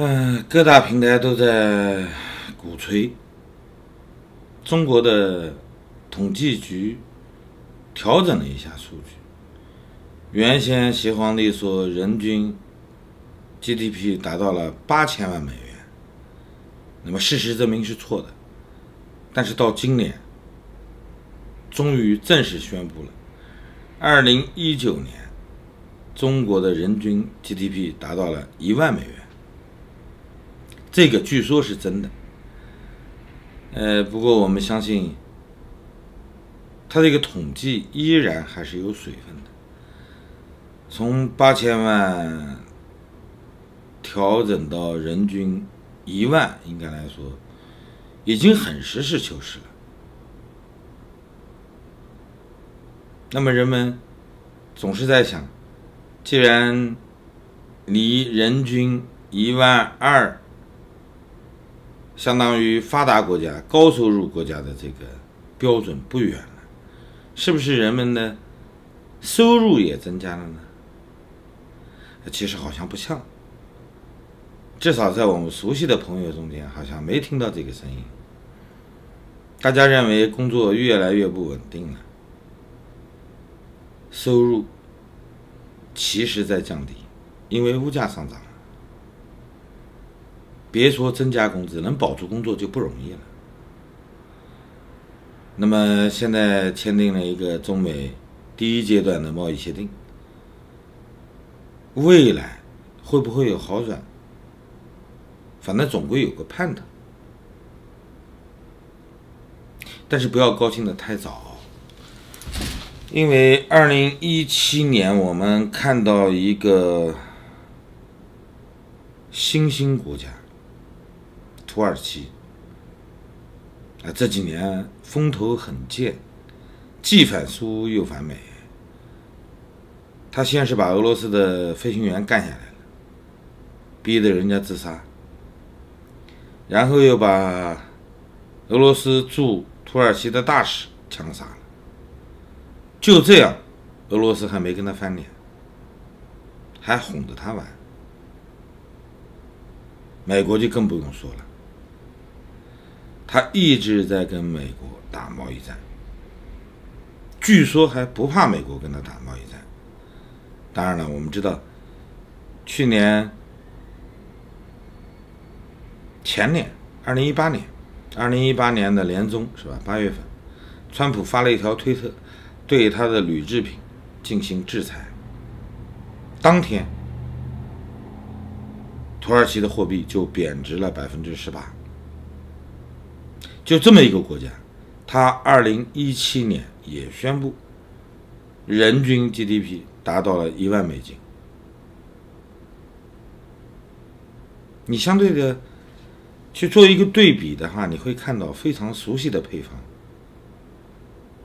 嗯，各大平台都在鼓吹中国的统计局调整了一下数据。原先习皇帝说人均 GDP 达到了八千万美元，那么事实证明是错的。但是到今年，终于正式宣布了，二零一九年中国的人均 GDP 达到了一万美元。这个据说是真的，呃，不过我们相信，它这个统计依然还是有水分的。从八千万调整到人均一万，应该来说已经很实事求是了。那么人们总是在想，既然离人均一万二，相当于发达国家、高收入国家的这个标准不远了，是不是人们的收入也增加了呢？其实好像不像，至少在我们熟悉的朋友中间，好像没听到这个声音。大家认为工作越来越不稳定了，收入其实在降低，因为物价上涨。别说增加工资，能保住工作就不容易了。那么现在签订了一个中美第一阶段的贸易协定。未来会不会有好转？反正总归有个盼头。但是不要高兴的太早，因为二零一七年我们看到一个新兴国家——土耳其啊，这几年风头很健，既反苏又反美。他先是把俄罗斯的飞行员干下来了，逼得人家自杀，然后又把俄罗斯驻土耳其的大使枪杀了。就这样，俄罗斯还没跟他翻脸，还哄着他玩。美国就更不用说了，他一直在跟美国打贸易战，据说还不怕美国跟他打贸易战。当然了，我们知道，去年、前年，二零一八年，二零一八年的年中是吧？八月份，川普发了一条推特，对他的铝制品进行制裁。当天，土耳其的货币就贬值了百分之十八。就这么一个国家，它二零一七年也宣布，人均 GDP。达到了一万美金，你相对的去做一个对比的话，你会看到非常熟悉的配方，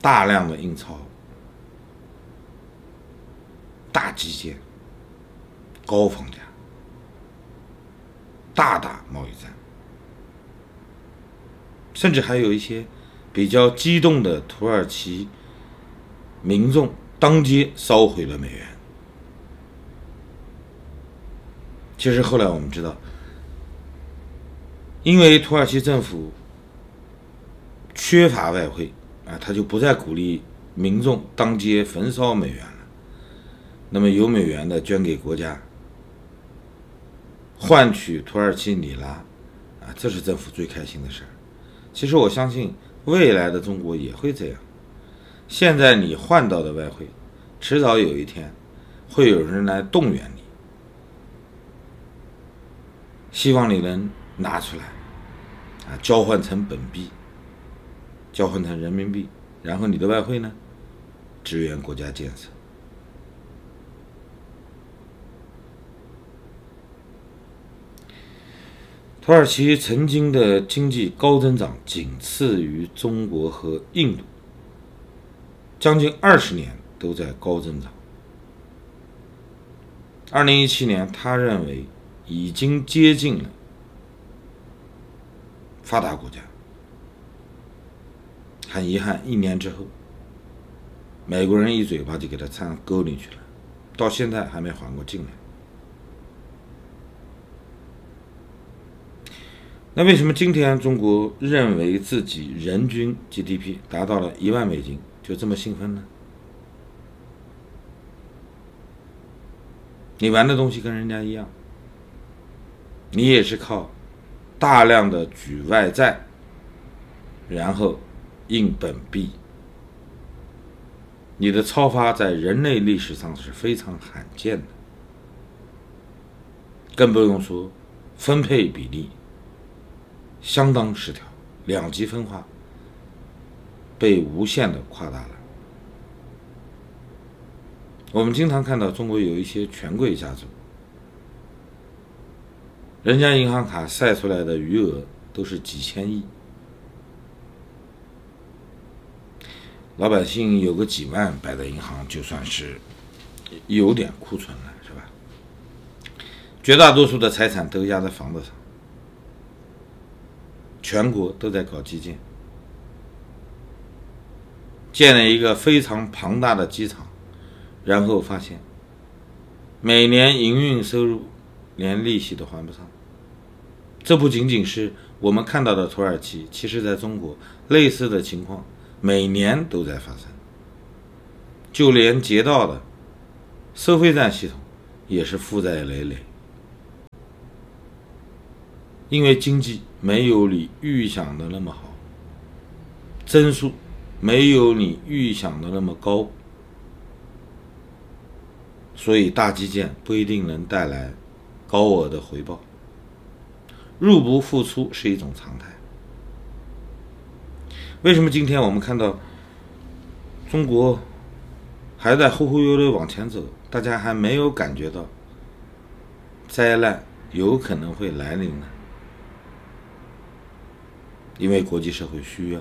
大量的印钞、大基建、高房价、大打贸易战，甚至还有一些比较激动的土耳其民众。当街烧毁了美元。其实后来我们知道，因为土耳其政府缺乏外汇啊，他就不再鼓励民众当街焚烧美元了。那么有美元的捐给国家，换取土耳其里拉啊，这是政府最开心的事儿。其实我相信未来的中国也会这样。现在你换到的外汇，迟早有一天会有人来动员你，希望你能拿出来，啊，交换成本币，交换成人民币，然后你的外汇呢，支援国家建设。土耳其曾经的经济高增长，仅次于中国和印度。将近二十年都在高增长。二零一七年，他认为已经接近了发达国家。很遗憾，一年之后，美国人一嘴巴就给他掺沟里去了，到现在还没缓过劲来。那为什么今天中国认为自己人均 GDP 达到了一万美金，就这么兴奋呢？你玩的东西跟人家一样，你也是靠大量的举外债，然后印本币。你的超发在人类历史上是非常罕见的，更不用说分配比例。相当失调，两极分化被无限的夸大了。我们经常看到中国有一些权贵家族，人家银行卡晒出来的余额都是几千亿，老百姓有个几万摆在银行，就算是有点库存了，是吧？绝大多数的财产都压在房子上。全国都在搞基建，建了一个非常庞大的机场，然后发现每年营运收入连利息都还不上。这不仅仅是我们看到的土耳其，其实在中国类似的情况每年都在发生。就连街道的收费站系统也是负债累累。因为经济没有你预想的那么好，增速没有你预想的那么高，所以大基建不一定能带来高额的回报。入不敷出是一种常态。为什么今天我们看到中国还在忽忽悠悠往前走，大家还没有感觉到灾难有可能会来临呢？因为国际社会需要，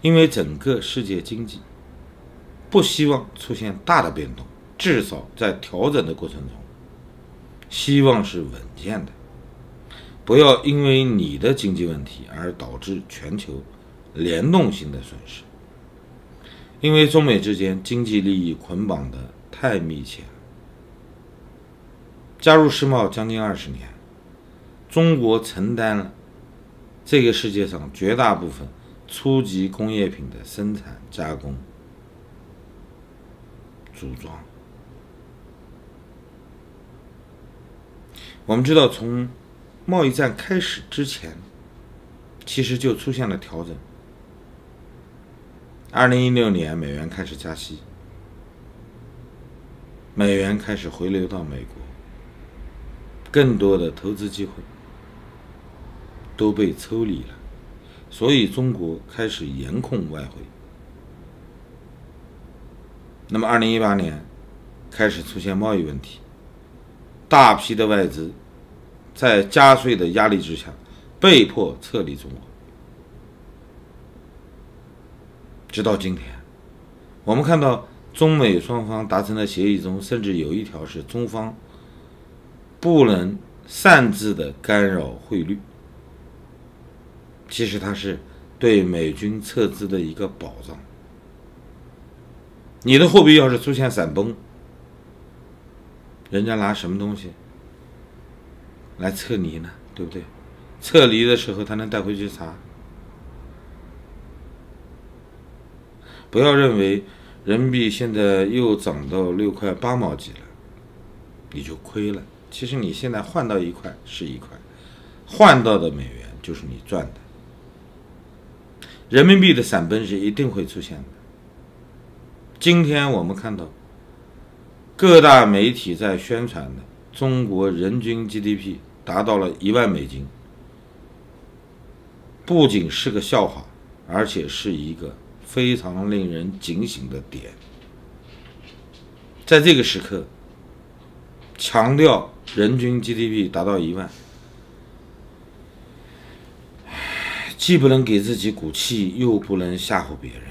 因为整个世界经济不希望出现大的变动，至少在调整的过程中，希望是稳健的，不要因为你的经济问题而导致全球联动性的损失。因为中美之间经济利益捆绑的太密切了，加入世贸将近二十年。中国承担了这个世界上绝大部分初级工业品的生产、加工、组装。我们知道，从贸易战开始之前，其实就出现了调整。二零一六年，美元开始加息，美元开始回流到美国，更多的投资机会。都被抽离了，所以中国开始严控外汇。那么，二零一八年开始出现贸易问题，大批的外资在加税的压力之下被迫撤离中国。直到今天，我们看到中美双方达成的协议中，甚至有一条是中方不能擅自的干扰汇率。其实它是对美军撤资的一个保障。你的货币要是出现闪崩，人家拿什么东西来撤离呢？对不对？撤离的时候他能带回去查？不要认为人民币现在又涨到六块八毛几了，你就亏了。其实你现在换到一块是一块，换到的美元就是你赚的。人民币的闪崩是一定会出现的。今天我们看到各大媒体在宣传的中国人均 GDP 达到了一万美金，不仅是个笑话，而且是一个非常令人警醒的点。在这个时刻，强调人均 GDP 达到一万。既不能给自己鼓气，又不能吓唬别人。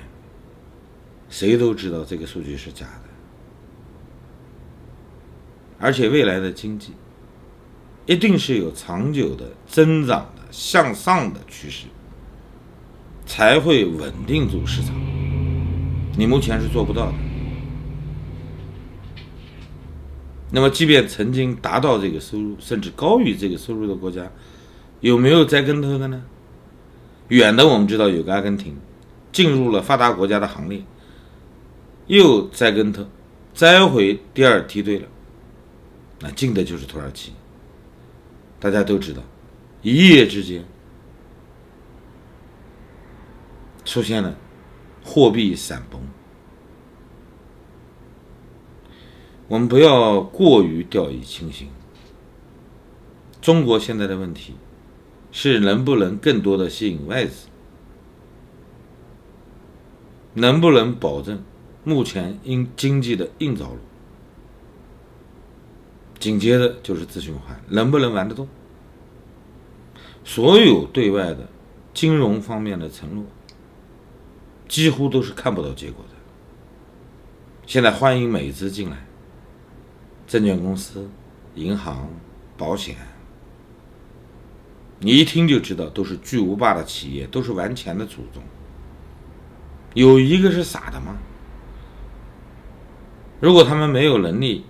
谁都知道这个数据是假的，而且未来的经济一定是有长久的增长的向上的趋势，才会稳定住市场。你目前是做不到的，那么，即便曾经达到这个收入，甚至高于这个收入的国家，有没有栽跟头的呢？远的我们知道有个阿根廷，进入了发达国家的行列，又栽跟头，栽回第二梯队了。那近的就是土耳其。大家都知道，一夜之间出现了货币闪崩。我们不要过于掉以轻心。中国现在的问题是能不能更多的吸引外资，能不能保证目前因经济的硬着陆？紧接着就是自循环，能不能玩得动？所有对外的金融方面的承诺，几乎都是看不到结果的。现在欢迎美资进来。证券公司、银行、保险，你一听就知道都是巨无霸的企业，都是玩钱的祖宗。有一个是傻的吗？如果他们没有能力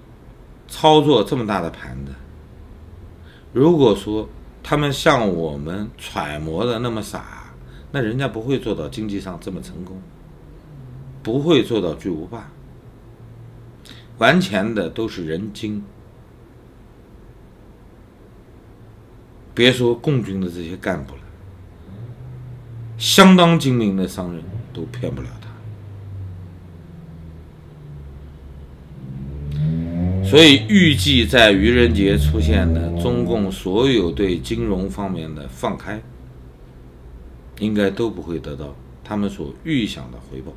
操作这么大的盘子，如果说他们像我们揣摩的那么傻，那人家不会做到经济上这么成功，不会做到巨无霸。玩钱的都是人精，别说共军的这些干部了，相当精明的商人都骗不了他。所以预计在愚人节出现的中共所有对金融方面的放开，应该都不会得到他们所预想的回报。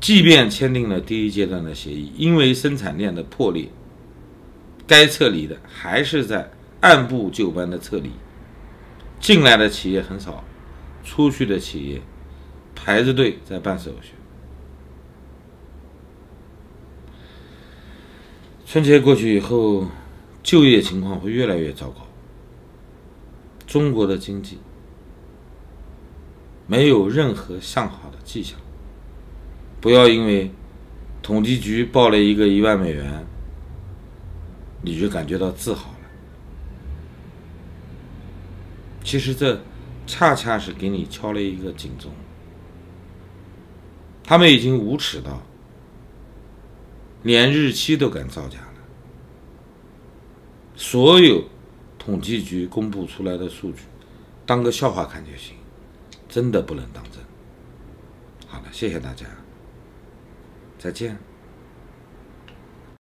即便签订了第一阶段的协议，因为生产链的破裂，该撤离的还是在按部就班的撤离。进来的企业很少，出去的企业排着队在办手续。春节过去以后，就业情况会越来越糟糕。中国的经济没有任何向好的迹象。不要因为统计局报了一个一万美元，你就感觉到自豪了。其实这恰恰是给你敲了一个警钟。他们已经无耻到连日期都敢造假了。所有统计局公布出来的数据，当个笑话看就行，真的不能当真。好了，谢谢大家。再见。